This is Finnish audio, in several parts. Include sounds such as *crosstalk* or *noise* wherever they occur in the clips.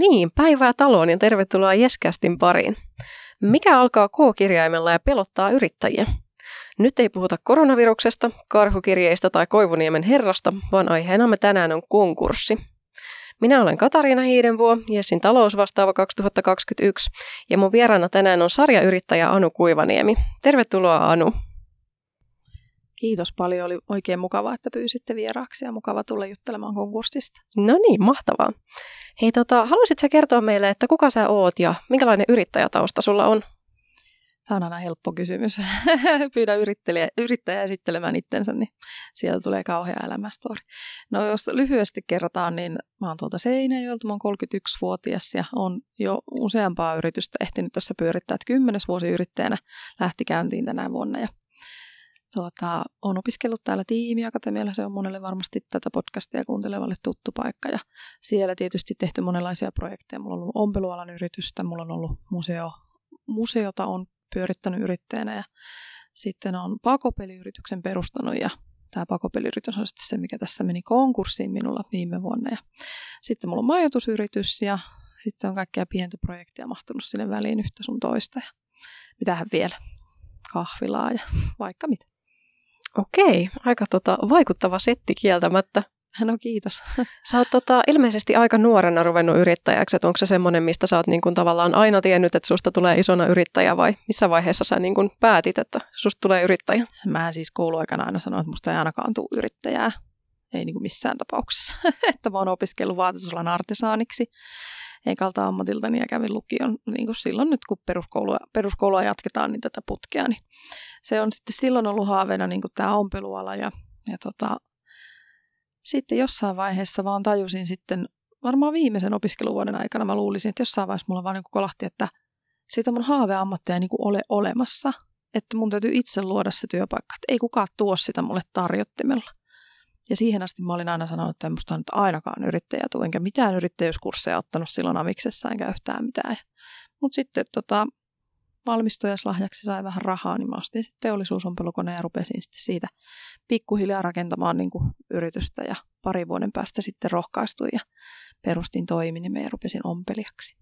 niin, päivää taloon ja tervetuloa Jeskästin pariin. Mikä alkaa K-kirjaimella ja pelottaa yrittäjiä? Nyt ei puhuta koronaviruksesta, karhukirjeistä tai Koivuniemen herrasta, vaan aiheenamme tänään on konkurssi. Minä olen Katariina Hiidenvuo, Jessin talousvastaava 2021, ja mun vieraana tänään on sarjayrittäjä Anu Kuivaniemi. Tervetuloa Anu. Kiitos paljon, oli oikein mukavaa, että pyysitte vieraaksi ja mukava tulla juttelemaan konkurssista. No niin, mahtavaa. Hei, tota, haluaisitko kertoa meille, että kuka sä oot ja minkälainen yrittäjätausta sulla on? Tämä on aina helppo kysymys. *laughs* Pyydä yrittäjä, yrittäjä esittelemään itsensä, niin sieltä tulee kauhea elämästori. No jos lyhyesti kerrotaan, niin mä oon tuolta Seinäjoelta, mä oon 31-vuotias ja on jo useampaa yritystä ehtinyt tässä pyörittää, että kymmenes vuosi yrittäjänä lähti käyntiin tänä vuonna ja tuota, olen opiskellut täällä tiimiakatemialla, se on monelle varmasti tätä podcastia kuuntelevalle tuttu paikka ja siellä tietysti tehty monenlaisia projekteja. Mulla on ollut ompelualan yritystä, mulla on ollut museo, museota on pyörittänyt yrittäjänä ja sitten on pakopeliyrityksen perustanut ja tämä pakopeliyritys on sitten se, mikä tässä meni konkurssiin minulla viime vuonna. Ja sitten mulla on majoitusyritys ja sitten on kaikkea pientä projektia mahtunut sinne väliin yhtä sun toista. Ja mitähän vielä? Kahvilaa ja vaikka mitä. Okei, aika tota, vaikuttava setti kieltämättä. *laughs* No kiitos. *laughs* Sä oot tota, ilmeisesti aika nuorena ruvennut yrittäjäksi, että onko se semmoinen, mistä sä oot niin kun, tavallaan aina tiennyt, että susta tulee isona yrittäjä vai missä vaiheessa sä niin kun, päätit, että susta tulee yrittäjä? Mä siis kouluaikana aina sanoin, että musta ei ainakaan tule yrittäjää. Ei niin kuin missään tapauksessa. *laughs* että mä oon opiskellut vaatetusalan artesaaniksi eikalta ammatiltani ja kävin lukion niin kuin silloin nyt, kun peruskoulua, peruskoulua jatketaan, niin tätä putkea, niin se on sitten silloin ollut haaveena niin kuin tämä ompeluala ja, ja tota, sitten jossain vaiheessa vaan tajusin sitten, varmaan viimeisen opiskeluvuoden aikana mä luulisin, että jossain vaiheessa mulla vaan niin kolahti, että siitä mun haaveammattia ei niin kuin ole olemassa, että mun täytyy itse luoda se työpaikka, että ei kukaan tuo sitä mulle tarjottimella. Ja siihen asti mä olin aina sanonut, että en musta nyt ainakaan yrittäjä tule, enkä mitään yrittäjyyskursseja ottanut silloin amiksessa, enkä yhtään mitään. Mutta sitten tota, valmistujaslahjaksi sai vähän rahaa, niin mä ostin sitten teollisuusompelukoneen ja rupesin sitten siitä pikkuhiljaa rakentamaan niin kuin yritystä ja pari vuoden päästä sitten rohkaistuin ja perustin toiminimen ja rupesin ompelijaksi.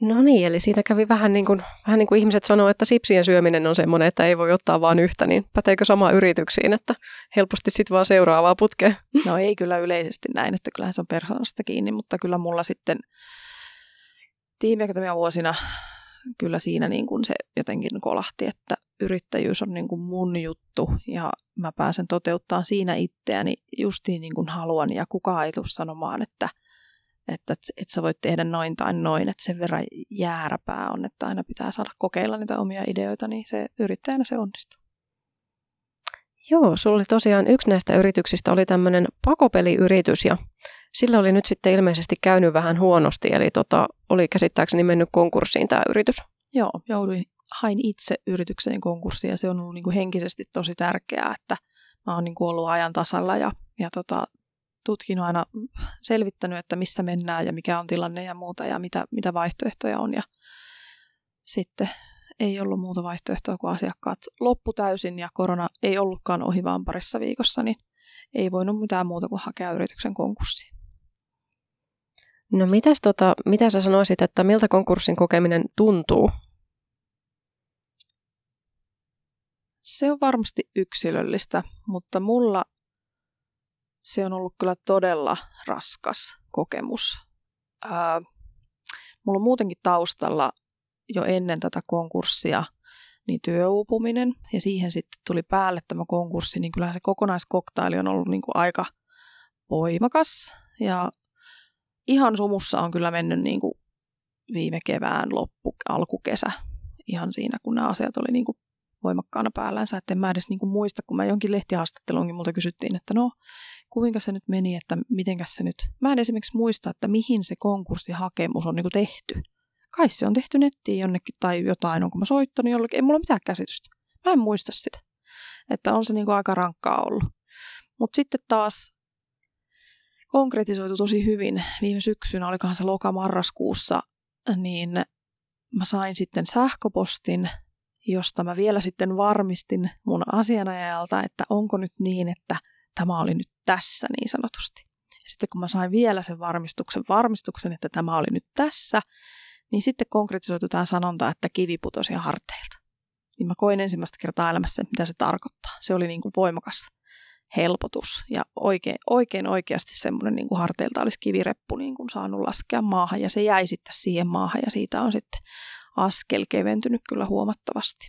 No niin, eli siinä kävi vähän niin kuin, vähän niin kuin ihmiset sanoo, että sipsien syöminen on semmoinen, että ei voi ottaa vain yhtä, niin päteekö sama yrityksiin, että helposti sitten vaan seuraavaa putkea? No ei kyllä yleisesti näin, että kyllähän se on persoonasta kiinni, mutta kyllä mulla sitten tiimiakatemian vuosina kyllä siinä niin kuin se jotenkin kolahti, että yrittäjyys on niin kuin mun juttu ja mä pääsen toteuttaa siinä itseäni justiin niin kuin haluan ja kukaan ei tule sanomaan, että, että et sä voit tehdä noin tai noin, että sen verran jääräpää on, että aina pitää saada kokeilla niitä omia ideoita, niin se yrittäjänä se onnistuu. Joo, sulla oli tosiaan yksi näistä yrityksistä oli tämmöinen pakopeliyritys ja sillä oli nyt sitten ilmeisesti käynyt vähän huonosti, eli tota, oli käsittääkseni mennyt konkurssiin tämä yritys. Joo, jouduin, hain itse yritykseen konkurssiin ja se on ollut niin kuin henkisesti tosi tärkeää, että mä oon niin kuin ollut ajan tasalla ja, ja tota, tutkinut aina, selvittänyt, että missä mennään ja mikä on tilanne ja muuta ja mitä, mitä vaihtoehtoja on. Ja sitten ei ollut muuta vaihtoehtoa kuin asiakkaat loppu täysin ja korona ei ollutkaan ohi vaan parissa viikossa, niin ei voinut mitään muuta kuin hakea yrityksen konkurssiin. No mitäs tota, mitä sä sanoisit, että miltä konkurssin kokeminen tuntuu? Se on varmasti yksilöllistä, mutta mulla se on ollut kyllä todella raskas kokemus. Ää, mulla on muutenkin taustalla jo ennen tätä konkurssia niin työuupuminen ja siihen sitten tuli päälle tämä konkurssi, niin kyllähän se kokonaiskoktaili on ollut niin kuin aika voimakas ja ihan sumussa on kyllä mennyt niin kuin viime kevään loppu, alkukesä ihan siinä, kun nämä asiat oli niin kuin voimakkaana päällänsä, että en mä edes niin kuin muista, kun mä jonkin lehtihaastattelunkin multa kysyttiin, että no, kuinka se nyt meni, että mitenkäs se nyt, mä en esimerkiksi muista, että mihin se konkurssihakemus on niin kuin tehty. Kai se on tehty nettiin jonnekin tai jotain, onko mä soittanut jollekin, ei mulla mitään käsitystä. Mä en muista sitä. Että on se niin kuin aika rankkaa ollut. Mutta sitten taas konkretisoitu tosi hyvin. Viime syksynä, olikohan se loka-marraskuussa, niin mä sain sitten sähköpostin, josta mä vielä sitten varmistin mun asianajajalta, että onko nyt niin, että tämä oli nyt tässä niin sanotusti. sitten kun mä sain vielä sen varmistuksen, varmistuksen, että tämä oli nyt tässä, niin sitten konkretisoitu tämä sanonta, että kivi putosi harteilta. Niin mä koin ensimmäistä kertaa elämässä, mitä se tarkoittaa. Se oli niin kuin voimakas helpotus ja oikein, oikein oikeasti semmoinen niin kuin harteilta olisi kivireppu niin kuin saanut laskea maahan ja se jäi sitten siihen maahan ja siitä on sitten askel keventynyt kyllä huomattavasti.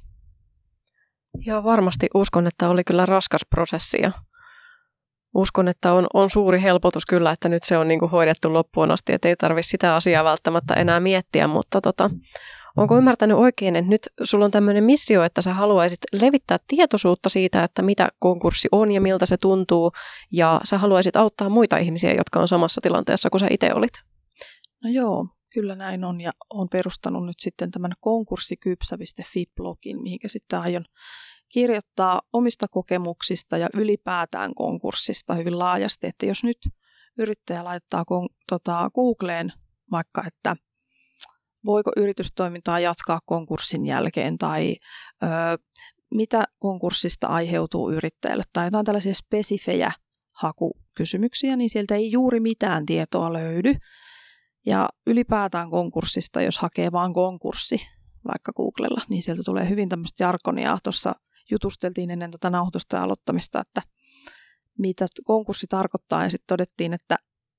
Joo, varmasti uskon, että oli kyllä raskas prosessi ja uskon, että on, on suuri helpotus kyllä, että nyt se on niin kuin hoidettu loppuun asti, että ei tarvitse sitä asiaa välttämättä enää miettiä, mutta tota, onko ymmärtänyt oikein, että nyt sulla on tämmöinen missio, että sä haluaisit levittää tietoisuutta siitä, että mitä konkurssi on ja miltä se tuntuu, ja sä haluaisit auttaa muita ihmisiä, jotka on samassa tilanteessa kuin sä itse olit? No joo, kyllä näin on, ja olen perustanut nyt sitten tämän konkurssikypsä.fi-blogin, mihinkä sitten aion kirjoittaa omista kokemuksista ja ylipäätään konkurssista hyvin laajasti, että jos nyt yrittäjä laittaa kon, tota, Googleen vaikka, että voiko yritystoimintaa jatkaa konkurssin jälkeen tai ö, mitä konkurssista aiheutuu yrittäjälle tai jotain tällaisia spesifejä hakukysymyksiä, niin sieltä ei juuri mitään tietoa löydy. Ja ylipäätään konkurssista, jos hakee vain konkurssi vaikka Googlella, niin sieltä tulee hyvin tämmöistä jarkonia. Tuossa jutusteltiin ennen tätä nauhoitusta ja aloittamista, että mitä konkurssi tarkoittaa ja sitten todettiin, että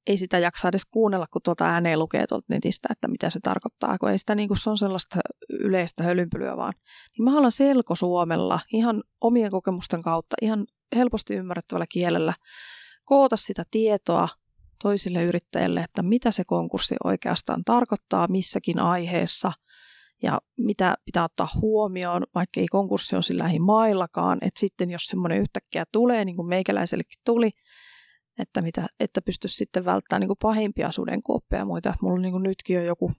ei sitä jaksa edes kuunnella, kun tuota ääneen lukee tuolta netistä, että mitä se tarkoittaa, kun ei sitä niin kuin se on sellaista yleistä hölynpylyä vaan. Niin mä haluan selko Suomella ihan omien kokemusten kautta, ihan helposti ymmärrettävällä kielellä koota sitä tietoa toisille yrittäjille, että mitä se konkurssi oikeastaan tarkoittaa missäkin aiheessa – ja mitä pitää ottaa huomioon, vaikka ei konkurssi ole sillä maillakaan, että sitten jos semmoinen yhtäkkiä tulee, niin kuin meikäläisellekin tuli, että, mitä, että pystyisi sitten välttämään niin kuin pahimpia sudenkuoppeja ja muita. Mulla on niin nytkin jo joku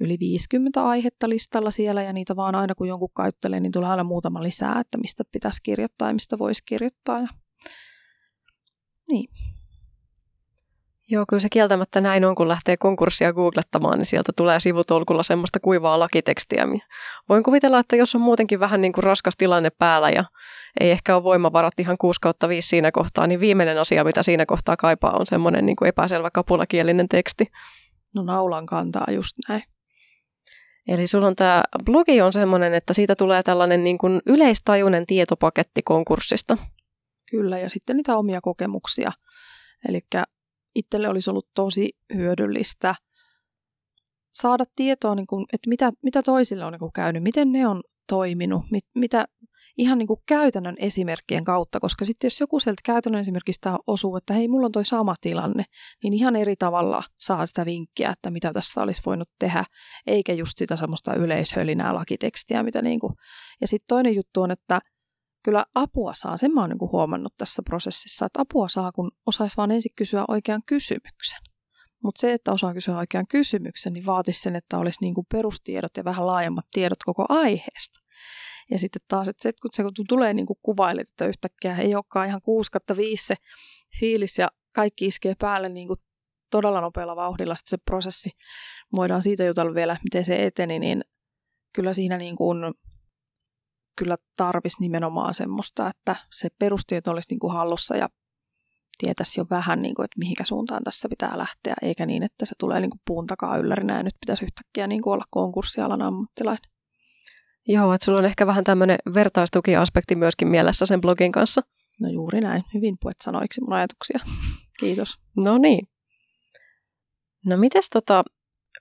yli 50 aihetta listalla siellä ja niitä vaan aina kun jonkun käyttelee, niin tulee aina muutama lisää, että mistä pitäisi kirjoittaa ja mistä voisi kirjoittaa. Ja... Niin. Joo, kyllä se kieltämättä näin on, kun lähtee konkurssia googlettamaan, niin sieltä tulee sivutolkulla semmoista kuivaa lakitekstiä. Voin kuvitella, että jos on muutenkin vähän niin kuin raskas tilanne päällä ja ei ehkä ole voimavarat ihan 6 kautta 5 siinä kohtaa, niin viimeinen asia, mitä siinä kohtaa kaipaa, on semmoinen niin kuin epäselvä kapulakielinen teksti. No naulan kantaa just näin. Eli sulla on tämä blogi on semmoinen, että siitä tulee tällainen niin kuin yleistajuinen tietopaketti konkurssista. Kyllä, ja sitten niitä omia kokemuksia. Eli itselle olisi ollut tosi hyödyllistä saada tietoa, niin kuin, että mitä, mitä toisille on niin kuin käynyt, miten ne on toiminut, mit, mitä ihan niin kuin käytännön esimerkkien kautta, koska sitten jos joku sieltä käytännön esimerkistä osuu, että hei, mulla on toi sama tilanne, niin ihan eri tavalla saa sitä vinkkiä, että mitä tässä olisi voinut tehdä, eikä just sitä semmoista yleishölinää lakitekstiä, mitä niin kuin. Ja sitten toinen juttu on, että kyllä apua saa. Sen mä oon niin huomannut tässä prosessissa, että apua saa, kun osaisi vaan ensin kysyä oikean kysymyksen. Mutta se, että osaa kysyä oikean kysymyksen, niin vaatisi sen, että olisi niin kuin perustiedot ja vähän laajemmat tiedot koko aiheesta. Ja sitten taas, että se, kun se tulee niin kuin kuvailet, että yhtäkkiä ei olekaan ihan 6 5 se fiilis ja kaikki iskee päälle niin kuin todella nopealla vauhdilla sitten se prosessi. Voidaan siitä jutella vielä, miten se eteni, niin kyllä siinä niin kuin kyllä tarvisi nimenomaan semmoista, että se perustieto olisi niin kuin hallussa ja tietäisi jo vähän, niin kuin, että mihinkä suuntaan tässä pitää lähteä, eikä niin, että se tulee niin kuin puun takaa yllärinä ja nyt pitäisi yhtäkkiä niin kuin olla konkurssialan ammattilainen. Joo, että sulla on ehkä vähän tämmöinen vertaistukiaspekti myöskin mielessä sen blogin kanssa. No juuri näin. Hyvin puet sanoiksi mun ajatuksia. *laughs* Kiitos. No niin. No mites tota,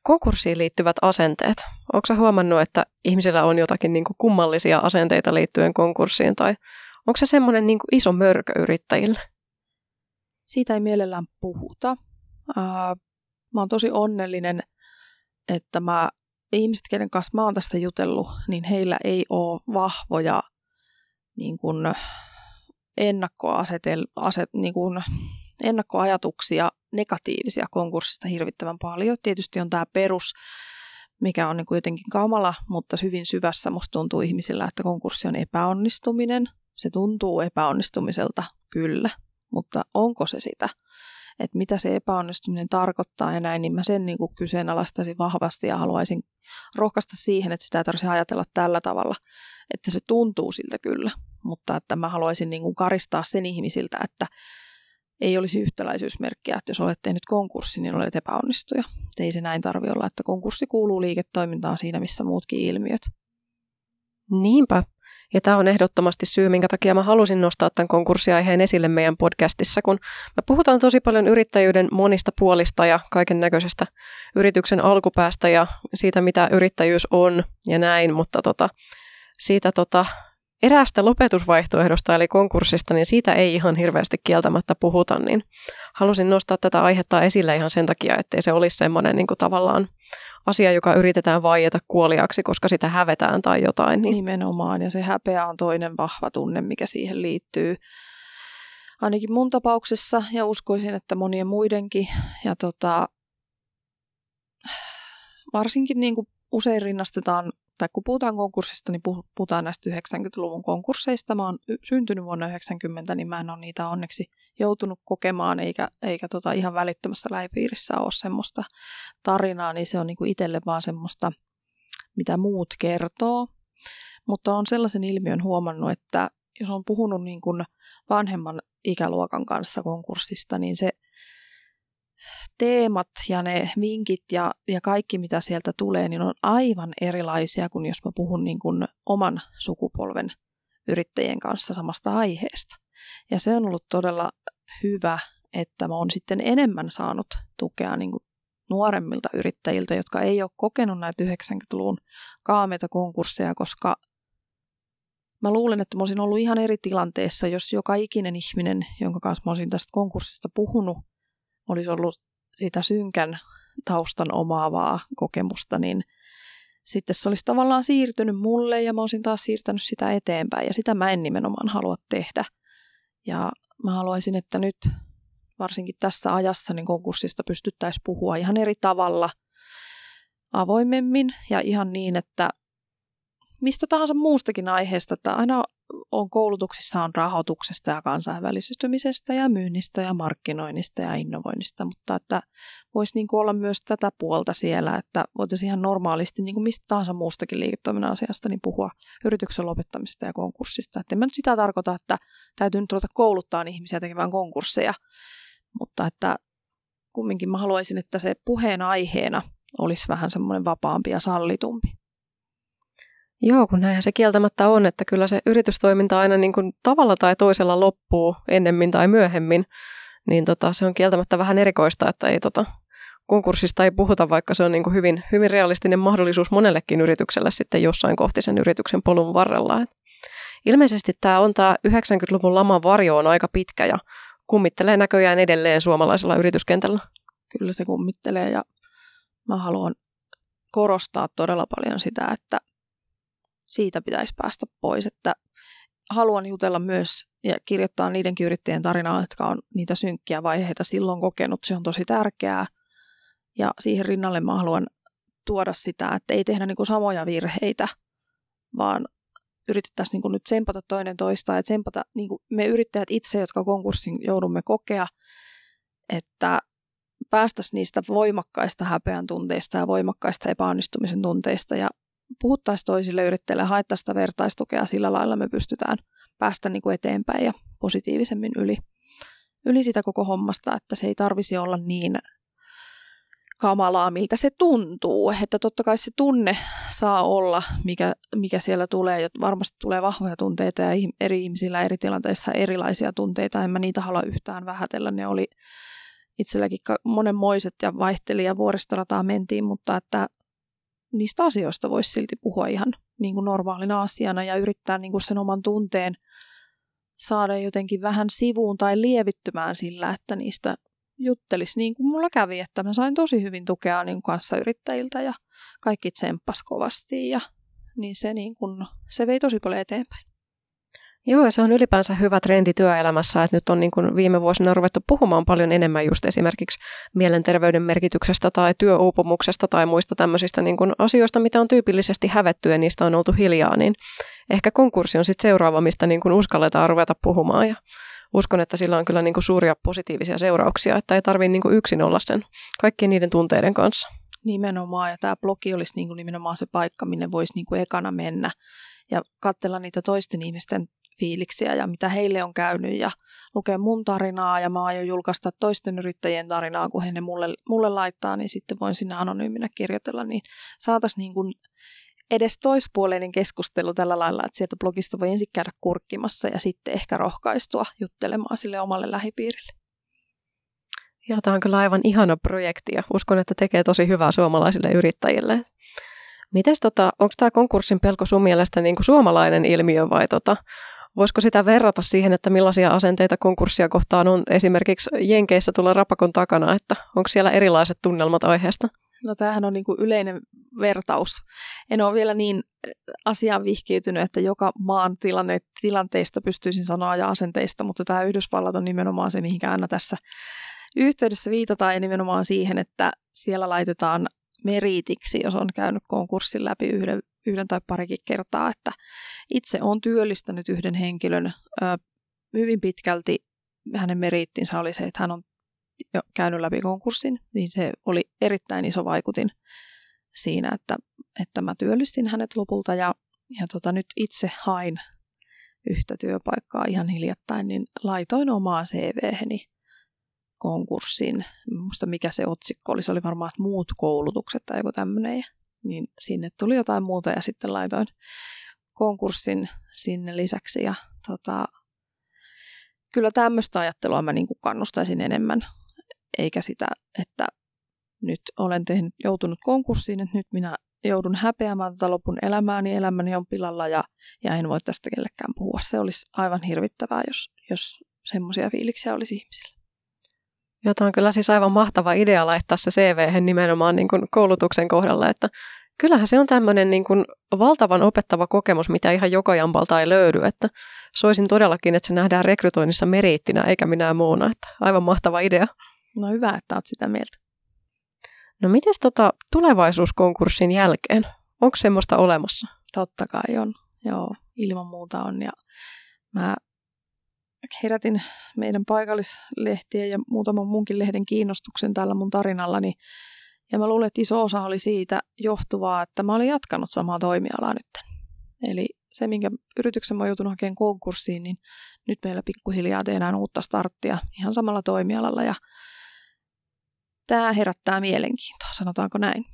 konkurssiin liittyvät asenteet. Onko huomannut, että ihmisillä on jotakin niin kuin kummallisia asenteita liittyen konkurssiin tai onko se semmoinen niin iso mörkö yrittäjille? Siitä ei mielellään puhuta. mä oon tosi onnellinen, että mä, ihmiset, kenen kanssa mä oon tästä jutellut, niin heillä ei ole vahvoja niin kuin ennakkoasetel, aset, niin kuin ennakkoajatuksia negatiivisia konkurssista hirvittävän paljon. Tietysti on tämä perus, mikä on niin kuin jotenkin kamala, mutta hyvin syvässä musta tuntuu ihmisillä, että konkurssi on epäonnistuminen. Se tuntuu epäonnistumiselta, kyllä, mutta onko se sitä? Että mitä se epäonnistuminen tarkoittaa ja näin, niin mä sen niin kuin kyseenalaistaisin vahvasti ja haluaisin rohkaista siihen, että sitä ei tarvitse ajatella tällä tavalla, että se tuntuu siltä kyllä, mutta että mä haluaisin niin kuin karistaa sen ihmisiltä, että ei olisi yhtäläisyysmerkkiä, että jos olet tehnyt konkurssi, niin olet epäonnistuja. Ei se näin tarvi olla, että konkurssi kuuluu liiketoimintaan siinä, missä muutkin ilmiöt. Niinpä. Ja tämä on ehdottomasti syy, minkä takia mä halusin nostaa tämän konkurssiaiheen esille meidän podcastissa, kun me puhutaan tosi paljon yrittäjyyden monista puolista ja kaiken näköisestä yrityksen alkupäästä ja siitä, mitä yrittäjyys on ja näin, mutta tota, siitä tota, eräästä lopetusvaihtoehdosta eli konkurssista, niin siitä ei ihan hirveästi kieltämättä puhuta, niin halusin nostaa tätä aihetta esille ihan sen takia, ettei se olisi semmoinen niin kuin tavallaan asia, joka yritetään vaieta kuoliaksi, koska sitä hävetään tai jotain. Niin. Nimenomaan, ja se häpeä on toinen vahva tunne, mikä siihen liittyy. Ainakin mun tapauksessa, ja uskoisin, että monien muidenkin. Ja tota, varsinkin niin kuin usein rinnastetaan, tai kun puhutaan konkurssista, niin puhutaan näistä 90-luvun konkursseista. Mä oon syntynyt vuonna 90, niin mä en ole niitä onneksi joutunut kokemaan, eikä, eikä tota ihan välittömässä lähipiirissä ole semmoista tarinaa, niin se on niin kuin itselle vaan semmoista, mitä muut kertoo. Mutta on sellaisen ilmiön huomannut, että jos on puhunut niin kuin vanhemman ikäluokan kanssa konkurssista, niin se teemat ja ne vinkit ja, ja kaikki, mitä sieltä tulee, niin on aivan erilaisia kuin jos mä puhun niin kuin oman sukupolven yrittäjien kanssa samasta aiheesta. Ja se on ollut todella hyvä, että mä oon sitten enemmän saanut tukea niin kuin nuoremmilta yrittäjiltä, jotka ei ole kokenut näitä 90-luvun kaameita konkursseja, koska mä luulen, että mä olisin ollut ihan eri tilanteessa, jos joka ikinen ihminen, jonka kanssa mä olisin tästä konkurssista puhunut, olisi ollut sitä synkän taustan omaavaa kokemusta, niin sitten se olisi tavallaan siirtynyt mulle ja mä olisin taas siirtänyt sitä eteenpäin ja sitä mä en nimenomaan halua tehdä. Ja mä haluaisin, että nyt varsinkin tässä ajassa niin konkurssista pystyttäisiin puhua ihan eri tavalla avoimemmin ja ihan niin, että mistä tahansa muustakin aiheesta, että aina on koulutuksissa on rahoituksesta ja kansainvälistymisestä ja myynnistä ja markkinoinnista ja innovoinnista, mutta että voisi niin kuin olla myös tätä puolta siellä, että voitaisiin ihan normaalisti niin kuin mistä tahansa muustakin liiketoiminnan asiasta niin puhua yrityksen lopettamisesta ja konkurssista. Että en mä nyt sitä tarkoita, että täytyy nyt ruveta kouluttaa ihmisiä tekemään konkursseja, mutta että kumminkin mä haluaisin, että se puheen aiheena olisi vähän semmoinen vapaampi ja sallitumpi. Joo, kun näinhän se kieltämättä on, että kyllä se yritystoiminta aina niin kuin tavalla tai toisella loppuu ennemmin tai myöhemmin, niin tota, se on kieltämättä vähän erikoista, että ei tota, konkurssista ei puhuta, vaikka se on niin kuin hyvin, hyvin realistinen mahdollisuus monellekin yritykselle sitten jossain kohti sen yrityksen polun varrella. Et ilmeisesti tämä on tämä 90-luvun laman varjo on aika pitkä ja kummittelee näköjään edelleen suomalaisella yrityskentällä. Kyllä se kummittelee ja mä haluan korostaa todella paljon sitä, että siitä pitäisi päästä pois, että haluan jutella myös ja kirjoittaa niiden yrittäjien tarinaa, jotka on niitä synkkiä vaiheita silloin kokenut. Se on tosi tärkeää. Ja siihen rinnalle mä haluan tuoda sitä, että ei tehdä niin kuin samoja virheitä, vaan yritettäisiin niin kuin nyt tsempata toinen toista ja tsempata niin kuin me yrittäjät itse, jotka konkurssin joudumme kokea, että päästäisiin niistä voimakkaista häpeän tunteista ja voimakkaista epäonnistumisen tunteista ja puhuttaisiin toisille yrittäjille, haettaisiin sitä vertaistukea, sillä lailla me pystytään päästä niin kuin eteenpäin ja positiivisemmin yli, yli sitä koko hommasta, että se ei tarvisi olla niin kamalaa, miltä se tuntuu. Että totta kai se tunne saa olla, mikä, mikä siellä tulee. Ja varmasti tulee vahvoja tunteita ja eri ihmisillä eri tilanteissa erilaisia tunteita. En mä niitä halua yhtään vähätellä. Ne oli itselläkin monenmoiset ja vaihteli ja vuoristorataa mentiin, mutta että niistä asioista voisi silti puhua ihan niin kuin normaalina asiana ja yrittää niin kuin sen oman tunteen saada jotenkin vähän sivuun tai lievittymään sillä, että niistä juttelisi niin kuin mulla kävi, että mä sain tosi hyvin tukea niin kanssa yrittäjiltä ja kaikki tsemppas kovasti ja niin se, niin kuin, se vei tosi paljon eteenpäin. Joo, se on ylipäänsä hyvä trendi työelämässä, että nyt on niin kuin viime vuosina ruvettu puhumaan paljon enemmän just esimerkiksi mielenterveyden merkityksestä tai työuupumuksesta tai muista tämmöisistä niin kuin asioista, mitä on tyypillisesti hävetty ja niistä on oltu hiljaa, niin ehkä konkurssi on sitten seuraava, mistä niin kuin uskalletaan ruveta puhumaan ja uskon, että sillä on kyllä niin kuin suuria positiivisia seurauksia, että ei tarvitse niin yksin olla sen kaikkien niiden tunteiden kanssa. Nimenomaan, ja tämä blogi olisi niin kuin nimenomaan se paikka, minne voisi niin kuin ekana mennä ja katsella niitä toisten ihmisten fiiliksiä ja mitä heille on käynyt ja lukea mun tarinaa ja mä aion julkaista toisten yrittäjien tarinaa, kun he ne mulle, mulle laittaa, niin sitten voin sinne anonyyminä kirjoitella, niin saataisiin niin kuin edes toispuoleinen keskustelu tällä lailla, että sieltä blogista voi ensin käydä kurkkimassa ja sitten ehkä rohkaistua juttelemaan sille omalle lähipiirille. Ja tämä on kyllä aivan ihana projekti ja uskon, että tekee tosi hyvää suomalaisille yrittäjille. Mites tota, onko tämä konkurssin pelko sun mielestä niin kuin suomalainen ilmiö vai tota, voisiko sitä verrata siihen, että millaisia asenteita konkurssia kohtaan on esimerkiksi Jenkeissä tulla rapakon takana, että onko siellä erilaiset tunnelmat aiheesta? No tämähän on niin kuin yleinen vertaus. En ole vielä niin asiaan vihkiytynyt, että joka maan tilanne, tilanteista pystyisin sanoa ja asenteista, mutta tämä Yhdysvallat on nimenomaan se, mihin aina tässä yhteydessä viitataan ja nimenomaan siihen, että siellä laitetaan meriitiksi, jos on käynyt konkurssin läpi yhden, yhden tai parikin kertaa, että itse on työllistänyt yhden henkilön hyvin pitkälti. Hänen meriittinsä oli se, että hän on jo käynyt läpi konkurssin, niin se oli erittäin iso vaikutin siinä, että, että mä työllistin hänet lopulta ja, ja tota, nyt itse hain yhtä työpaikkaa ihan hiljattain, niin laitoin omaan CV-heni konkurssin. Muista mikä se otsikko oli, se oli varmaan muut koulutukset tai joku tämmöinen. Niin sinne tuli jotain muuta ja sitten laitoin konkurssin sinne lisäksi. Ja tota, kyllä tämmöistä ajattelua mä niin kuin kannustaisin enemmän, eikä sitä, että nyt olen tehnyt, joutunut konkurssiin, että nyt minä joudun häpeämään tätä lopun elämääni, elämäni on pilalla ja, ja en voi tästä kellekään puhua. Se olisi aivan hirvittävää, jos, jos semmoisia fiiliksiä olisi ihmisillä. Ja tämä on kyllä siis aivan mahtava idea laittaa se CV nimenomaan niin kuin koulutuksen kohdalla, että kyllähän se on tämmöinen niin kuin valtavan opettava kokemus, mitä ihan joka jampalta ei löydy, että soisin todellakin, että se nähdään rekrytoinnissa meriittinä eikä minä muuna, että aivan mahtava idea. No hyvä, että olet sitä mieltä. No miten tota tulevaisuuskonkurssin jälkeen? Onko semmoista olemassa? Totta kai on, joo, ilman muuta on ja mä herätin meidän paikallislehtien ja muutaman munkin lehden kiinnostuksen tällä mun tarinallani. Ja mä luulen, että iso osa oli siitä johtuvaa, että mä olin jatkanut samaa toimialaa nyt. Eli se, minkä yrityksen mä oon joutunut hakemaan konkurssiin, niin nyt meillä pikkuhiljaa tehdään uutta starttia ihan samalla toimialalla. Ja tämä herättää mielenkiintoa, sanotaanko näin.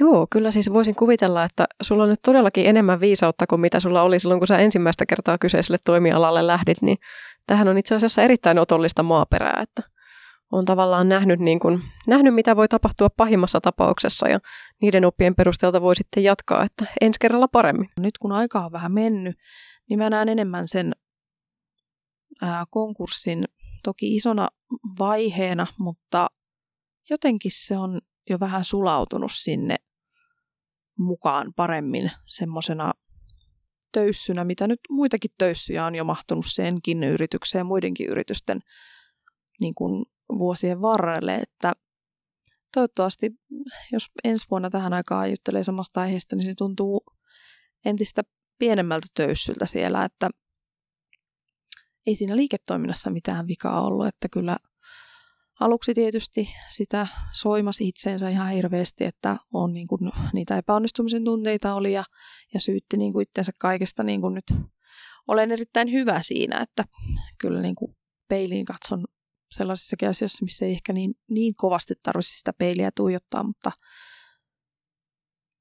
Joo, kyllä siis voisin kuvitella, että sulla on nyt todellakin enemmän viisautta kuin mitä sulla oli silloin, kun sä ensimmäistä kertaa kyseiselle toimialalle lähdit, niin tähän on itse asiassa erittäin otollista maaperää, että on tavallaan nähnyt, niin kuin, nähnyt, mitä voi tapahtua pahimmassa tapauksessa ja niiden oppien perusteelta voi sitten jatkaa, että ensi kerralla paremmin. Nyt kun aika on vähän mennyt, niin mä näen enemmän sen ää, konkurssin toki isona vaiheena, mutta jotenkin se on jo vähän sulautunut sinne mukaan paremmin semmoisena töyssynä, mitä nyt muitakin töyssyjä on jo mahtunut senkin yritykseen ja muidenkin yritysten niin kuin vuosien varrelle, että toivottavasti, jos ensi vuonna tähän aikaan juttelee samasta aiheesta, niin se tuntuu entistä pienemmältä töyssyltä siellä, että ei siinä liiketoiminnassa mitään vikaa ollut, että kyllä Aluksi tietysti sitä soimasi itseensä ihan hirveästi, että on niin kuin, niitä epäonnistumisen tunteita oli ja, ja syytti niin kuin itsensä kaikesta niin kuin nyt. Olen erittäin hyvä siinä, että kyllä niin kuin peiliin katson sellaisissakin asioissa, missä ei ehkä niin, niin kovasti tarvitsisi sitä peiliä tuijottaa, mutta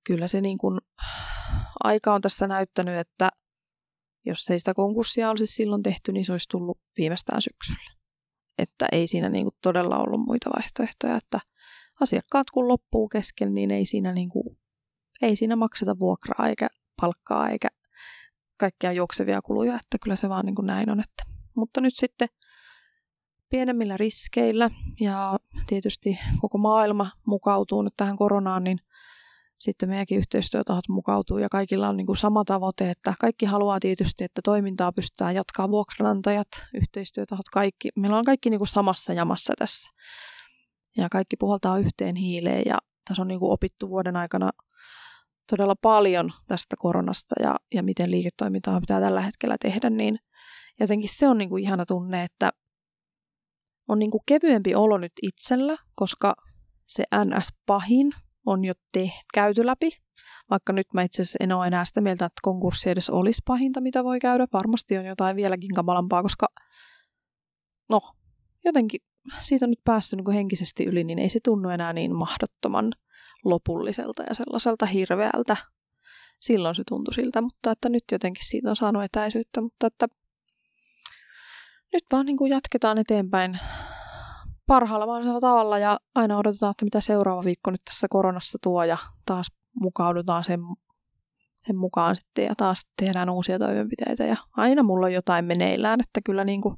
kyllä se niin kuin, aika on tässä näyttänyt, että jos ei sitä konkurssia olisi silloin tehty, niin se olisi tullut viimeistään syksyllä että ei siinä niin kuin todella ollut muita vaihtoehtoja, että asiakkaat kun loppuu kesken, niin ei siinä, niin kuin, ei siinä makseta vuokraa eikä palkkaa eikä kaikkia juoksevia kuluja, että kyllä se vaan niin kuin näin on. Että. Mutta nyt sitten pienemmillä riskeillä ja tietysti koko maailma mukautuu nyt tähän koronaan, niin sitten meidänkin yhteistyötahot mukautuu ja kaikilla on niin kuin sama tavoite, että kaikki haluaa tietysti, että toimintaa pystytään jatkaa vuokranantajat, yhteistyötahot, kaikki. Meillä on kaikki niin kuin samassa jamassa tässä ja kaikki puhaltaa yhteen hiileen ja tässä on niin kuin opittu vuoden aikana todella paljon tästä koronasta ja, ja miten liiketoimintaa pitää tällä hetkellä tehdä, niin jotenkin se on niin kuin ihana tunne, että on niin kuin kevyempi olo nyt itsellä, koska se NS-pahin on jo te- käyty läpi. vaikka nyt mä itse asiassa en ole enää sitä mieltä, että konkurssi edes olisi pahinta, mitä voi käydä. Varmasti on jotain vieläkin kamalampaa, koska no, jotenkin siitä on nyt päässyt niin henkisesti yli, niin ei se tunnu enää niin mahdottoman lopulliselta ja sellaiselta hirveältä. Silloin se tuntui siltä, mutta että nyt jotenkin siitä on saanut etäisyyttä, mutta että nyt vaan niin kuin jatketaan eteenpäin parhaalla mahdollisella tavalla ja aina odotetaan, että mitä seuraava viikko nyt tässä koronassa tuo ja taas mukaudutaan sen, sen mukaan sitten ja taas tehdään uusia toimenpiteitä ja aina mulla on jotain meneillään, että kyllä niin kuin,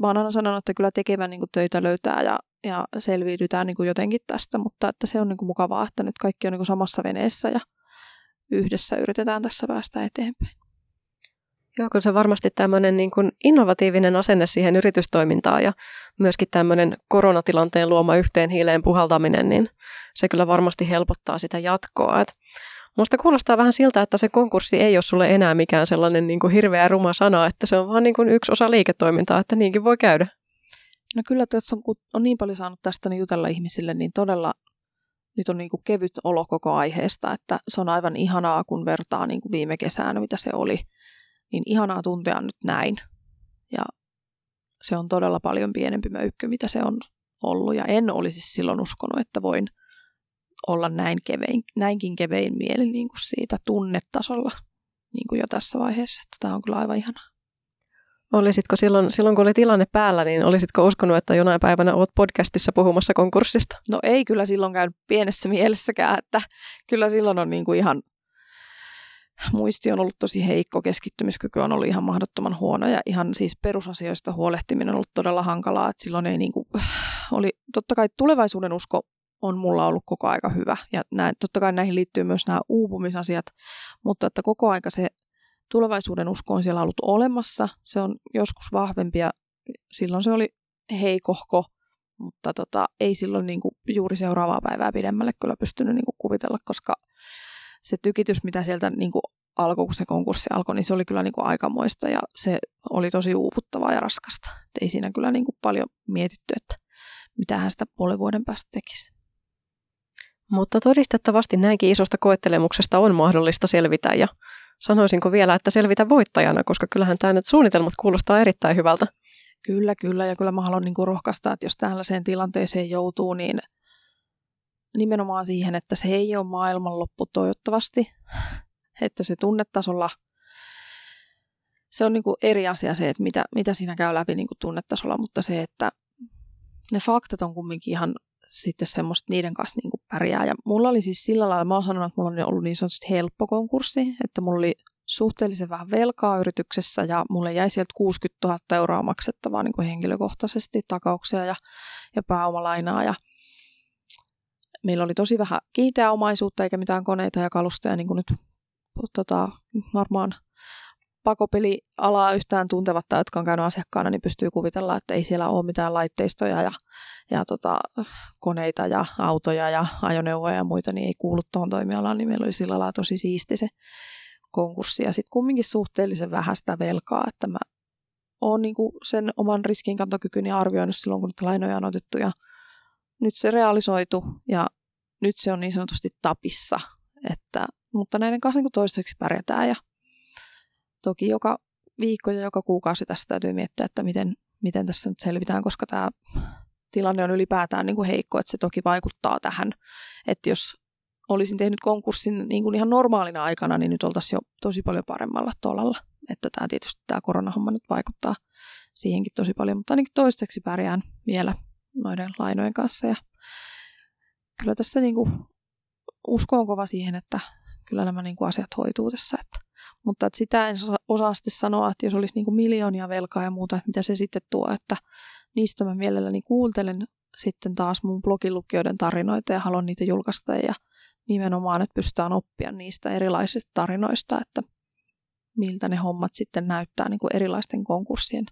mä oon aina sanonut, että kyllä tekevän niin kuin töitä löytää ja, ja selviydytään niin kuin jotenkin tästä, mutta että se on niin kuin mukavaa, että nyt kaikki on niin kuin samassa veneessä ja yhdessä yritetään tässä päästä eteenpäin. Joo, kun se varmasti tämmöinen niin kuin innovatiivinen asenne siihen yritystoimintaan ja myöskin tämmöinen koronatilanteen luoma yhteen hiileen puhaltaminen, niin se kyllä varmasti helpottaa sitä jatkoa. Et musta kuulostaa vähän siltä, että se konkurssi ei ole sulle enää mikään sellainen niin kuin hirveä ruma sana, että se on vaan niin kuin yksi osa liiketoimintaa, että niinkin voi käydä. No kyllä, tässä on, kun on niin paljon saanut tästä niin jutella ihmisille, niin todella nyt on niin kuin kevyt olo koko aiheesta, että se on aivan ihanaa, kun vertaa niin kuin viime kesänä, mitä se oli – niin ihanaa tuntea nyt näin. Ja se on todella paljon pienempi möykkö, mitä se on ollut. Ja en olisi silloin uskonut, että voin olla näin kevein, näinkin kevein mieli niin kuin siitä tunnetasolla niin kuin jo tässä vaiheessa. Että tämä on kyllä aivan ihanaa. Olisitko silloin, silloin, kun oli tilanne päällä, niin olisitko uskonut, että jonain päivänä olet podcastissa puhumassa konkurssista? No ei kyllä silloin käy pienessä mielessäkään, että kyllä silloin on niin kuin ihan muisti on ollut tosi heikko, keskittymiskyky on ollut ihan mahdottoman huono ja ihan siis perusasioista huolehtiminen on ollut todella hankalaa, että silloin ei niin kuin, *sighs* oli, totta kai tulevaisuuden usko on mulla ollut koko aika hyvä ja näin, totta kai näihin liittyy myös nämä uupumisasiat, mutta että koko aika se tulevaisuuden usko on siellä ollut olemassa, se on joskus vahvempi ja silloin se oli heikohko, mutta tota, ei silloin niin kuin juuri seuraavaa päivää pidemmälle kyllä pystynyt niin kuin kuvitella, koska se tykitys, mitä sieltä niin kuin alkoi, kun se konkurssi alkoi, niin se oli kyllä niin kuin aikamoista ja se oli tosi uuvuttavaa ja raskasta. Et ei siinä kyllä niin kuin paljon mietitty, että mitä hän sitä puolen vuoden päästä tekisi. Mutta todistettavasti näinkin isosta koettelemuksesta on mahdollista selvitä ja sanoisinko vielä, että selvitä voittajana, koska kyllähän tämä nyt suunnitelmat kuulostaa erittäin hyvältä. Kyllä, kyllä ja kyllä mä haluan niin kuin rohkaista, että jos tällaiseen tilanteeseen joutuu, niin nimenomaan siihen, että se ei ole maailmanloppu toivottavasti, että se tunnetasolla, se on niin kuin eri asia se, että mitä, mitä siinä käy läpi niin kuin tunnetasolla, mutta se, että ne faktat on kumminkin ihan sitten semmoista niiden kanssa niin kuin pärjää. Ja mulla oli siis sillä lailla, mä oon sanonut, että mulla on ollut niin sanotusti helppo konkurssi, että mulla oli suhteellisen vähän velkaa yrityksessä ja mulle jäi sieltä 60 000 euroa maksettavaa niin kuin henkilökohtaisesti takauksia ja, ja pääomalainaa ja meillä oli tosi vähän kiinteää omaisuutta eikä mitään koneita ja kalustoja, niin kuin nyt tota, varmaan pakopelialaa yhtään tuntevat tai jotka on käynyt asiakkaana, niin pystyy kuvitella, että ei siellä ole mitään laitteistoja ja, ja tota, koneita ja autoja ja ajoneuvoja ja muita, niin ei kuulu tuohon toimialaan, niin meillä oli sillä lailla tosi siisti se konkurssi. Ja sitten kumminkin suhteellisen vähäistä velkaa, että mä oon niinku sen oman riskinkantokykyni arvioinut silloin, kun lainoja on otettu ja nyt se realisoitu ja nyt se on niin sanotusti tapissa, että, mutta näiden kanssa niin toistaiseksi pärjätään ja toki joka viikko ja joka kuukausi tästä täytyy miettiä, että miten, miten tässä nyt selvitään, koska tämä tilanne on ylipäätään niin kuin heikko, että se toki vaikuttaa tähän, että jos olisin tehnyt konkurssin niin kuin ihan normaalina aikana, niin nyt oltaisiin jo tosi paljon paremmalla tolalla. Että tämä tietysti tämä koronahomma nyt vaikuttaa siihenkin tosi paljon, mutta ainakin toistaiseksi pärjään vielä noiden lainojen kanssa. Ja kyllä tässä niin kuin, usko on kova siihen, että kyllä nämä niin kuin asiat hoituu tässä. Että, mutta että sitä en osaa sitten sanoa, että jos olisi niin kuin miljoonia velkaa ja muuta, että mitä se sitten tuo, että niistä mä mielelläni kuuntelen sitten taas mun blogilukijoiden tarinoita ja haluan niitä julkaista ja nimenomaan, että pystytään oppia niistä erilaisista tarinoista, että miltä ne hommat sitten näyttää niin kuin erilaisten konkurssien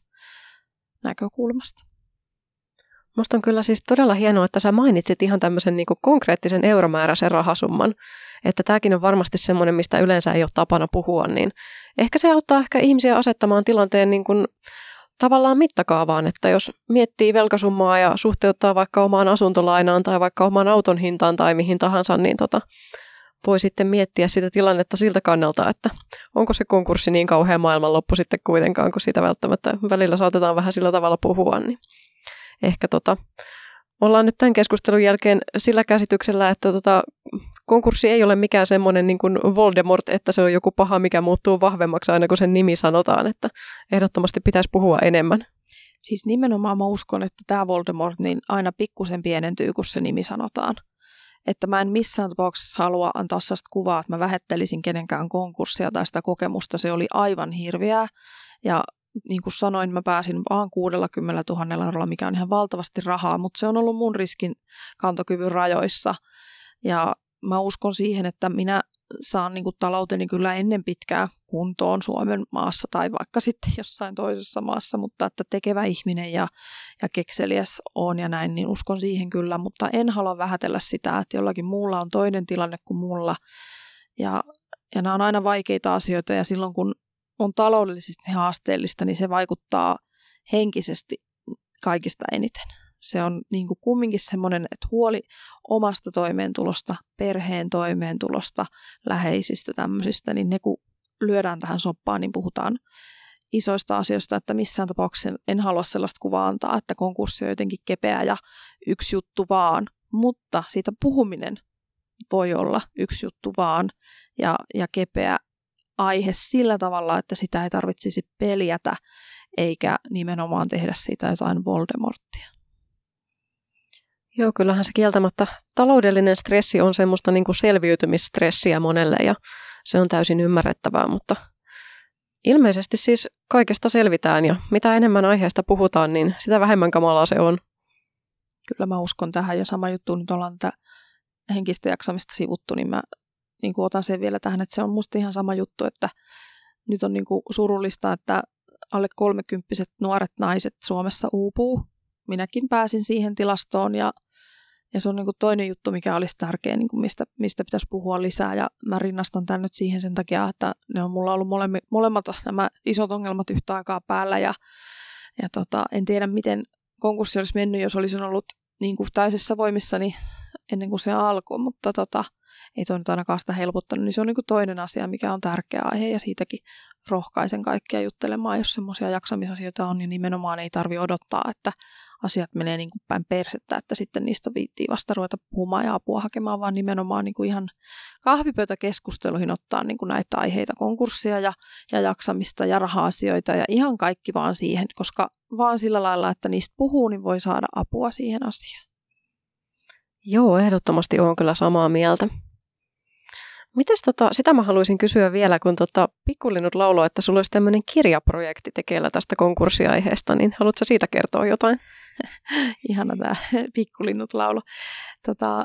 näkökulmasta. Musta on kyllä siis todella hienoa, että sä mainitsit ihan tämmöisen niin konkreettisen euromääräisen rahasumman. Että tämäkin on varmasti semmoinen, mistä yleensä ei ole tapana puhua, niin ehkä se auttaa ehkä ihmisiä asettamaan tilanteen niin kuin tavallaan mittakaavaan, että jos miettii velkasummaa ja suhteuttaa vaikka omaan asuntolainaan tai vaikka omaan auton hintaan tai mihin tahansa, niin tota, voi sitten miettiä sitä tilannetta siltä kannalta, että onko se konkurssi niin kauhea maailmanloppu sitten kuitenkaan, kun sitä välttämättä välillä saatetaan vähän sillä tavalla puhua, niin ehkä tota, ollaan nyt tämän keskustelun jälkeen sillä käsityksellä, että tota, konkurssi ei ole mikään semmoinen niin kuin Voldemort, että se on joku paha, mikä muuttuu vahvemmaksi aina kun sen nimi sanotaan, että ehdottomasti pitäisi puhua enemmän. Siis nimenomaan mä uskon, että tämä Voldemort niin aina pikkusen pienentyy, kun se nimi sanotaan. Että mä en missään tapauksessa halua antaa sellaista kuvaa, että mä vähettelisin kenenkään konkurssia tai sitä kokemusta. Se oli aivan hirveää. Ja niin kuin sanoin, mä pääsin vaan 60 000 eurolla, mikä on ihan valtavasti rahaa, mutta se on ollut mun riskin kantokyvyn rajoissa. Ja mä uskon siihen, että minä saan niin kuin talouteni kyllä ennen pitkää kuntoon Suomen maassa tai vaikka sitten jossain toisessa maassa, mutta että tekevä ihminen ja, ja kekseliäs on ja näin, niin uskon siihen kyllä, mutta en halua vähätellä sitä, että jollakin muulla on toinen tilanne kuin mulla. Ja, ja nämä on aina vaikeita asioita ja silloin kun on taloudellisesti haasteellista, niin se vaikuttaa henkisesti kaikista eniten. Se on niin kuin kumminkin semmoinen, että huoli omasta toimeentulosta, perheen toimeentulosta, läheisistä tämmöisistä, niin ne kun lyödään tähän soppaan, niin puhutaan isoista asioista, että missään tapauksessa en halua sellaista kuvaa antaa, että konkurssi on jotenkin kepeä ja yksi juttu vaan, mutta siitä puhuminen voi olla yksi juttu vaan ja, ja kepeä aihe sillä tavalla, että sitä ei tarvitsisi peljätä eikä nimenomaan tehdä siitä jotain Voldemorttia. Joo, kyllähän se kieltämättä taloudellinen stressi on semmoista niin kuin selviytymisstressiä monelle ja se on täysin ymmärrettävää, mutta ilmeisesti siis kaikesta selvitään ja mitä enemmän aiheesta puhutaan, niin sitä vähemmän kamalaa se on. Kyllä mä uskon tähän ja sama juttu nyt ollaan tätä henkistä jaksamista sivuttu, niin mä niin kuin otan sen vielä tähän, että se on musta ihan sama juttu, että nyt on niin kuin surullista, että alle kolmekymppiset nuoret naiset Suomessa uupuu. Minäkin pääsin siihen tilastoon ja, ja se on niin kuin toinen juttu, mikä olisi tärkeä, niin kuin mistä, mistä pitäisi puhua lisää. Ja mä rinnastan tämän nyt siihen sen takia, että ne on mulla ollut molemmi, molemmat nämä isot ongelmat yhtä aikaa päällä ja, ja tota, en tiedä miten konkurssi olisi mennyt, jos olisin ollut niin kuin täydessä voimissani ennen kuin se alkoi, mutta tota, ei toi nyt ainakaan sitä helpottanut, niin se on niin kuin toinen asia, mikä on tärkeä aihe ja siitäkin rohkaisen kaikkia juttelemaan, jos semmoisia jaksamisasioita on, niin nimenomaan ei tarvi odottaa, että asiat menee niin kuin päin persettä, että sitten niistä viittii vasta ruveta puhumaan ja apua hakemaan, vaan nimenomaan niin kuin ihan kahvipöytäkeskusteluihin ottaa niin kuin näitä aiheita, konkurssia ja, ja jaksamista ja raha-asioita ja ihan kaikki vaan siihen, koska vaan sillä lailla, että niistä puhuu, niin voi saada apua siihen asiaan. Joo, ehdottomasti olen kyllä samaa mieltä. Mites tota, sitä mä haluaisin kysyä vielä, kun tota, Pikkulinnut lauloi, että sulla olisi tämmöinen kirjaprojekti tekeillä tästä konkurssiaiheesta, niin haluatko siitä kertoa jotain? *laughs* Ihana tämä *laughs* Pikkulinnut laulu. Tota,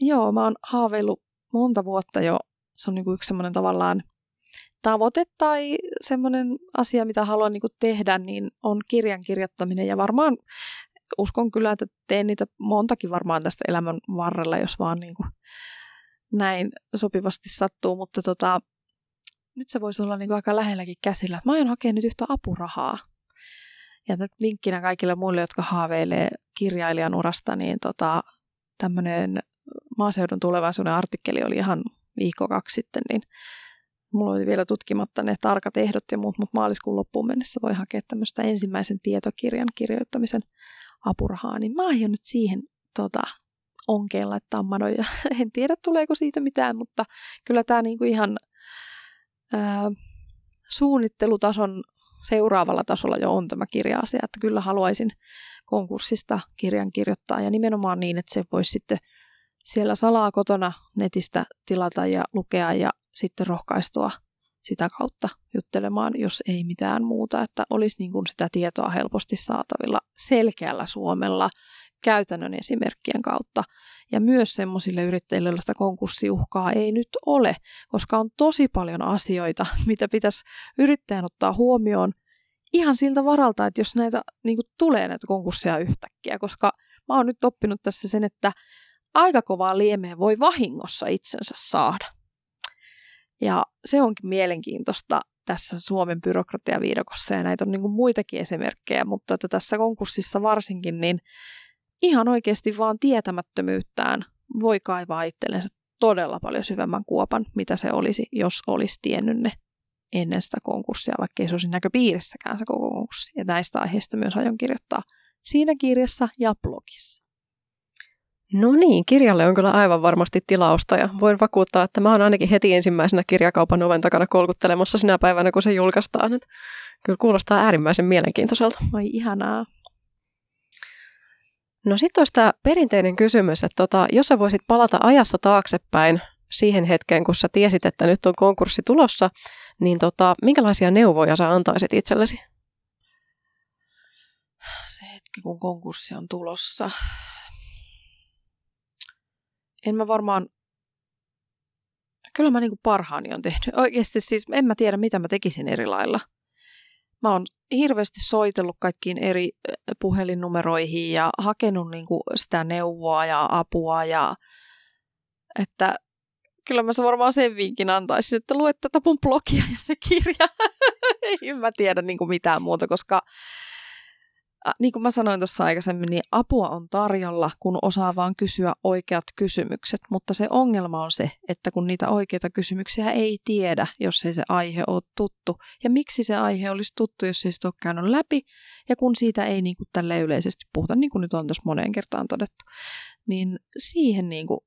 joo, mä oon haaveillut monta vuotta jo, se on niinku yksi semmoinen tavallaan tavoite tai semmoinen asia, mitä haluan niinku tehdä, niin on kirjan kirjoittaminen ja varmaan uskon kyllä, että teen niitä montakin varmaan tästä elämän varrella, jos vaan niinku näin sopivasti sattuu, mutta tota, nyt se voisi olla niin aika lähelläkin käsillä. Mä aion hakea nyt yhtä apurahaa. Ja nyt vinkkinä kaikille muille, jotka haaveilee kirjailijan urasta, niin tota, tämmöinen maaseudun tulevaisuuden artikkeli oli ihan viikko kaksi sitten, niin mulla oli vielä tutkimatta ne tarkat ehdot ja muut, mutta maaliskuun loppuun mennessä voi hakea tämmöistä ensimmäisen tietokirjan kirjoittamisen apurahaa, niin mä aion nyt siihen tota, onkeen laittaa manoja. *laughs* En tiedä, tuleeko siitä mitään, mutta kyllä tämä niinku ihan ää, suunnittelutason seuraavalla tasolla jo on tämä kirja-asia, että kyllä haluaisin konkurssista kirjan kirjoittaa. Ja nimenomaan niin, että se voisi sitten siellä salaa kotona netistä tilata ja lukea ja sitten rohkaistua sitä kautta juttelemaan, jos ei mitään muuta, että olisi niin kuin sitä tietoa helposti saatavilla selkeällä suomella käytännön esimerkkien kautta. Ja myös semmoisille yrittäjille, joilla sitä konkurssiuhkaa ei nyt ole, koska on tosi paljon asioita, *laughs* mitä pitäisi yrittäjän ottaa huomioon ihan siltä varalta, että jos näitä niin kuin, tulee näitä konkursseja yhtäkkiä, koska mä oon nyt oppinut tässä sen, että aika kovaa liemeä voi vahingossa itsensä saada. Ja se onkin mielenkiintoista tässä Suomen byrokratiaviidakossa ja näitä on niin muitakin esimerkkejä, mutta että tässä konkurssissa varsinkin, niin ihan oikeasti vaan tietämättömyyttään voi kaivaa itsellensä todella paljon syvemmän kuopan, mitä se olisi, jos olisi tiennyt ne ennen sitä konkurssia, vaikka ei se olisi näköpiirissäkään se koko konkurssi. Ja näistä aiheista myös aion kirjoittaa siinä kirjassa ja blogissa. No niin, kirjalle on kyllä aivan varmasti tilausta ja voin vakuuttaa, että mä oon ainakin heti ensimmäisenä kirjakaupan oven takana kolkuttelemassa sinä päivänä, kun se julkaistaan. Että kyllä kuulostaa äärimmäisen mielenkiintoiselta. Oi ihanaa. No sitten olisi tämä perinteinen kysymys, että tota, jos sä voisit palata ajassa taaksepäin siihen hetkeen, kun sä tiesit, että nyt on konkurssi tulossa, niin tota, minkälaisia neuvoja sä antaisit itsellesi? Se hetki, kun konkurssi on tulossa. En mä varmaan, kyllä mä niinku parhaani on tehnyt. Oikeasti siis en mä tiedä, mitä mä tekisin eri lailla. Mä oon hirveästi soitellut kaikkiin eri puhelinnumeroihin ja hakenut niinku sitä neuvoa ja apua ja että kyllä mä se varmaan sen vinkin antaisin, että luet tätä mun blogia ja se kirja. *laughs* Ei mä tiedä niin kuin mitään muuta, koska niin kuin mä sanoin tuossa aikaisemmin, niin apua on tarjolla, kun osaa vaan kysyä oikeat kysymykset. Mutta se ongelma on se, että kun niitä oikeita kysymyksiä ei tiedä, jos ei se aihe ole tuttu. Ja miksi se aihe olisi tuttu, jos ei sitä ole käynyt läpi, ja kun siitä ei niin kuin tälle yleisesti puhuta, niin kuin nyt on tässä moneen kertaan todettu. Niin siihen niin kuin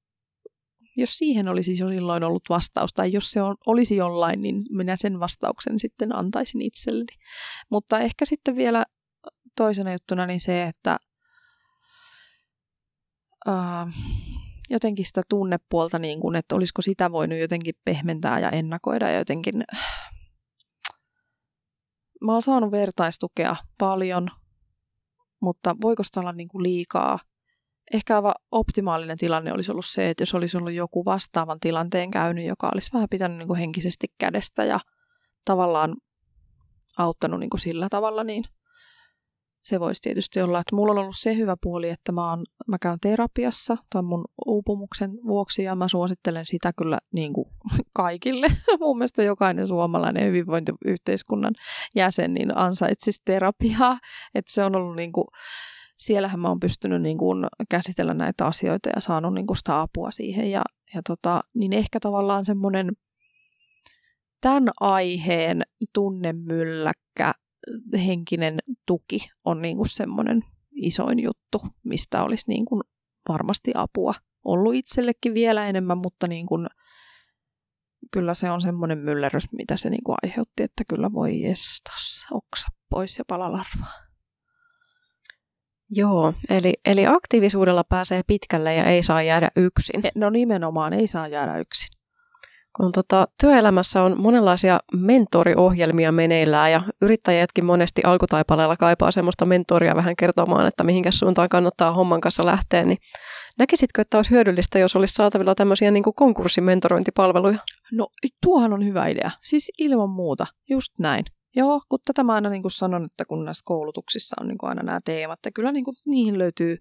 jos siihen olisi jo silloin ollut vastaus, tai jos se on, olisi jollain, niin minä sen vastauksen sitten antaisin itselleni. Mutta ehkä sitten vielä toisena juttuna niin se, että ää, jotenkin sitä tunnepuolta, niin kuin, että olisiko sitä voinut jotenkin pehmentää ja ennakoida ja jotenkin... Mä oon saanut vertaistukea paljon, mutta voiko sitä olla niin kuin liikaa? ehkä aivan optimaalinen tilanne olisi ollut se, että jos olisi ollut joku vastaavan tilanteen käynyt, joka olisi vähän pitänyt niin henkisesti kädestä ja tavallaan auttanut niin kuin sillä tavalla, niin se voisi tietysti olla, että mulla on ollut se hyvä puoli, että mä, oon, mä käyn terapiassa tämän mun uupumuksen vuoksi ja mä suosittelen sitä kyllä niin kuin *laughs* kaikille. *laughs* mun mielestä jokainen suomalainen hyvinvointiyhteiskunnan jäsen niin ansaitsisi terapiaa, *laughs* että se on ollut niin kuin, siellähän mä oon pystynyt niin kuin käsitellä näitä asioita ja saanut niin kuin sitä apua siihen. Ja, ja tota, niin ehkä tavallaan semmoinen tämän aiheen tunnemylläkkä henkinen tuki on niin kuin semmoinen isoin juttu, mistä olisi niin kuin varmasti apua ollut itsellekin vielä enemmän, mutta niin kuin, kyllä se on semmoinen myllerrys, mitä se niin kuin aiheutti, että kyllä voi jestas, oksa pois ja palalarvaa. Joo, eli, eli aktiivisuudella pääsee pitkälle ja ei saa jäädä yksin. No nimenomaan, ei saa jäädä yksin. Kun tota, työelämässä on monenlaisia mentoriohjelmia meneillään ja yrittäjätkin monesti alkutaipaleella kaipaa semmoista mentoria vähän kertomaan, että mihinkä suuntaan kannattaa homman kanssa lähteä, niin näkisitkö, että olisi hyödyllistä, jos olisi saatavilla tämmöisiä niin konkurssimentorointipalveluja? No tuohan on hyvä idea, siis ilman muuta, just näin. Joo, kun tätä mä aina niin kuin sanon, että kun näissä koulutuksissa on niin kuin aina nämä teemat, ja kyllä niin kuin niihin löytyy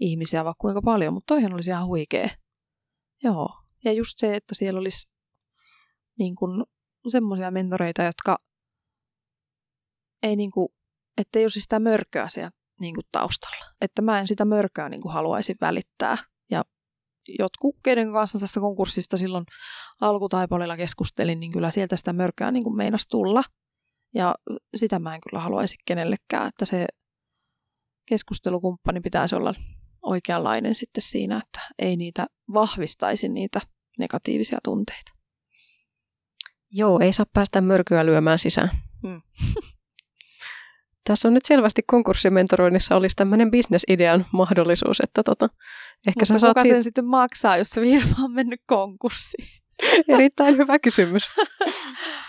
ihmisiä vaikka kuinka paljon, mutta toihan olisi ihan huikea. Joo, ja just se, että siellä olisi niin kuin semmoisia mentoreita, jotka ei niin kuin, että ei olisi sitä mörköä siellä niin kuin taustalla. Että mä en sitä mörköä niin kuin haluaisi välittää. Ja jotkut, keiden kanssa tästä konkurssista silloin alkutaipaleella keskustelin, niin kyllä sieltä sitä mörköä niin kuin meinas tulla. Ja sitä mä en kyllä haluaisi kenellekään, että se keskustelukumppani pitäisi olla oikeanlainen sitten siinä, että ei niitä vahvistaisi niitä negatiivisia tunteita. Joo, ei saa päästä mörkyä lyömään sisään. Hmm. *laughs* Tässä on nyt selvästi konkurssimentoroinnissa olisi tämmöinen bisnesidean mahdollisuus, että tota, ehkä Mutta sä saat kuka siitä... sen sitten maksaa, jos se firma on mennyt konkurssiin? *laughs* Erittäin hyvä kysymys. *laughs*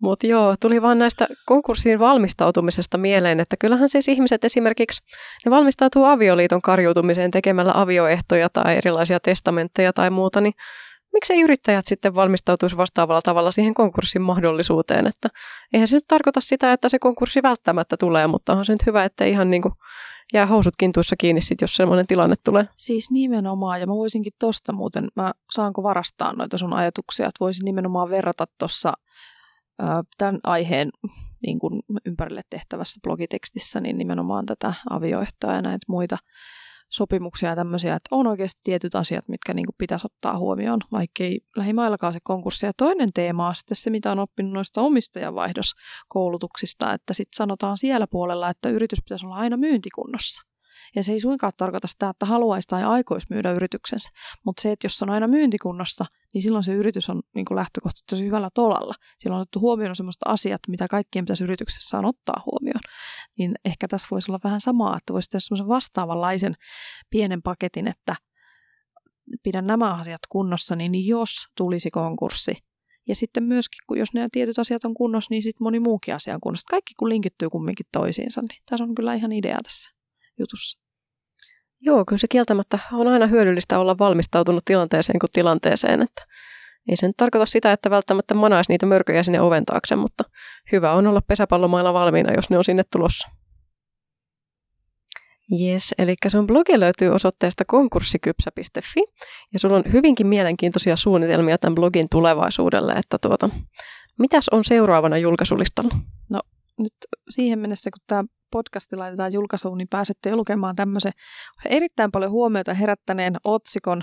Mutta joo, tuli vaan näistä konkurssiin valmistautumisesta mieleen, että kyllähän siis ihmiset esimerkiksi, ne valmistautuu avioliiton karjuutumiseen tekemällä avioehtoja tai erilaisia testamentteja tai muuta, niin miksei yrittäjät sitten valmistautuisi vastaavalla tavalla siihen konkurssin mahdollisuuteen, että eihän se nyt tarkoita sitä, että se konkurssi välttämättä tulee, mutta on se nyt hyvä, että ihan niin kuin jää housut kintuissa kiinni sit, jos sellainen tilanne tulee. Siis nimenomaan, ja mä voisinkin tosta muuten, mä saanko varastaa noita sun ajatuksia, että voisin nimenomaan verrata tuossa tämän aiheen niin kuin ympärille tehtävässä blogitekstissä niin nimenomaan tätä avioehtoa ja näitä muita sopimuksia ja tämmöisiä, että on oikeasti tietyt asiat, mitkä niin kuin pitäisi ottaa huomioon, vaikkei lähimaillakaan se konkurssi. Ja toinen teema on sitten se, mitä on oppinut noista omistajavaihdoskoulutuksista, että sitten sanotaan siellä puolella, että yritys pitäisi olla aina myyntikunnossa. Ja se ei suinkaan tarkoita sitä, että haluaisi tai aikoisi myydä yrityksensä, mutta se, että jos on aina myyntikunnossa, niin silloin se yritys on niin kuin lähtökohtaisesti tosi hyvällä tolalla. Silloin on otettu huomioon sellaiset asiat, mitä kaikkien pitäisi yrityksessä on ottaa huomioon. Niin ehkä tässä voisi olla vähän samaa, että voisi tehdä semmoisen vastaavanlaisen pienen paketin, että pidän nämä asiat kunnossa, niin jos tulisi konkurssi, ja sitten myöskin, kun jos nämä tietyt asiat on kunnossa, niin sitten moni muukin asia on kunnossa. Kaikki kun linkittyy kumminkin toisiinsa, niin tässä on kyllä ihan idea tässä jutussa. Joo, kyllä se kieltämättä on aina hyödyllistä olla valmistautunut tilanteeseen kuin tilanteeseen, että ei se nyt tarkoita sitä, että välttämättä manaisi niitä mörköjä sinne oven taakse, mutta hyvä on olla pesäpallomailla valmiina, jos ne on sinne tulossa. Yes, eli sun blogi löytyy osoitteesta konkurssikypsä.fi ja sulla on hyvinkin mielenkiintoisia suunnitelmia tämän blogin tulevaisuudelle, että tuota, mitäs on seuraavana julkaisulistalla? No nyt siihen mennessä, kun tämä podcasti laitetaan julkaisuun, niin pääsette lukemaan tämmöisen erittäin paljon huomiota herättäneen otsikon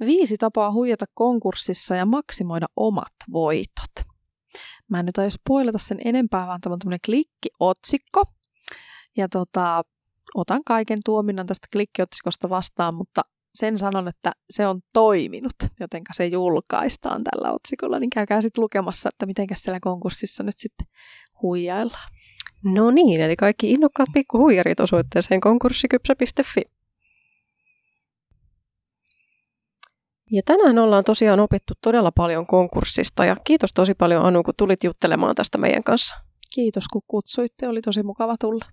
Viisi tapaa huijata konkurssissa ja maksimoida omat voitot. Mä en nyt aio spoilata sen enempää, vaan tämä on tämmöinen klikkiotsikko. Ja tota, otan kaiken tuominnan tästä klikkiotsikosta vastaan, mutta sen sanon, että se on toiminut, joten se julkaistaan tällä otsikolla, niin käykää sitten lukemassa, että miten siellä konkurssissa nyt sitten huijaillaan. No niin, eli kaikki innokkaat pikkuhuijarit osoitteeseen konkurssikypsä.fi. Ja tänään ollaan tosiaan opittu todella paljon konkurssista ja kiitos tosi paljon Anu, kun tulit juttelemaan tästä meidän kanssa. Kiitos, kun kutsuitte. Oli tosi mukava tulla.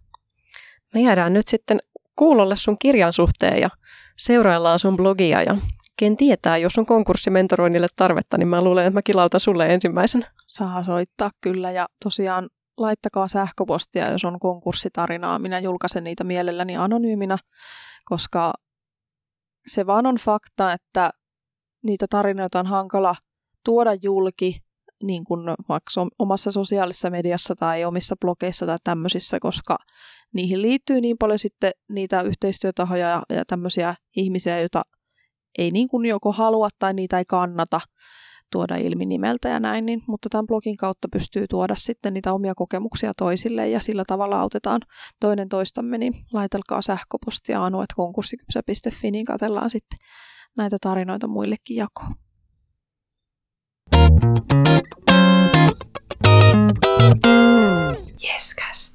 Me jäädään nyt sitten kuulolle sun kirjan suhteen ja seuraillaan sun blogia ja ken tietää, jos on konkurssimentoroinnille tarvetta, niin mä luulen, että mä kilautan sulle ensimmäisenä. Saa soittaa kyllä ja tosiaan laittakaa sähköpostia, jos on konkurssitarinaa. Minä julkaisen niitä mielelläni anonyyminä, koska se vaan on fakta, että niitä tarinoita on hankala tuoda julki niin kuin vaikka omassa sosiaalisessa mediassa tai omissa blogeissa tai tämmöisissä, koska niihin liittyy niin paljon sitten niitä yhteistyötahoja ja, tämmöisiä ihmisiä, joita ei niin kuin joko halua tai niitä ei kannata tuoda ilmi nimeltä ja näin, niin, mutta tämän blogin kautta pystyy tuoda sitten niitä omia kokemuksia toisille ja sillä tavalla autetaan toinen toistamme, niin laitelkaa sähköpostia anuetkonkurssikypsä.fi, niin katsellaan sitten näitä tarinoita muillekin jakoon. Yescast.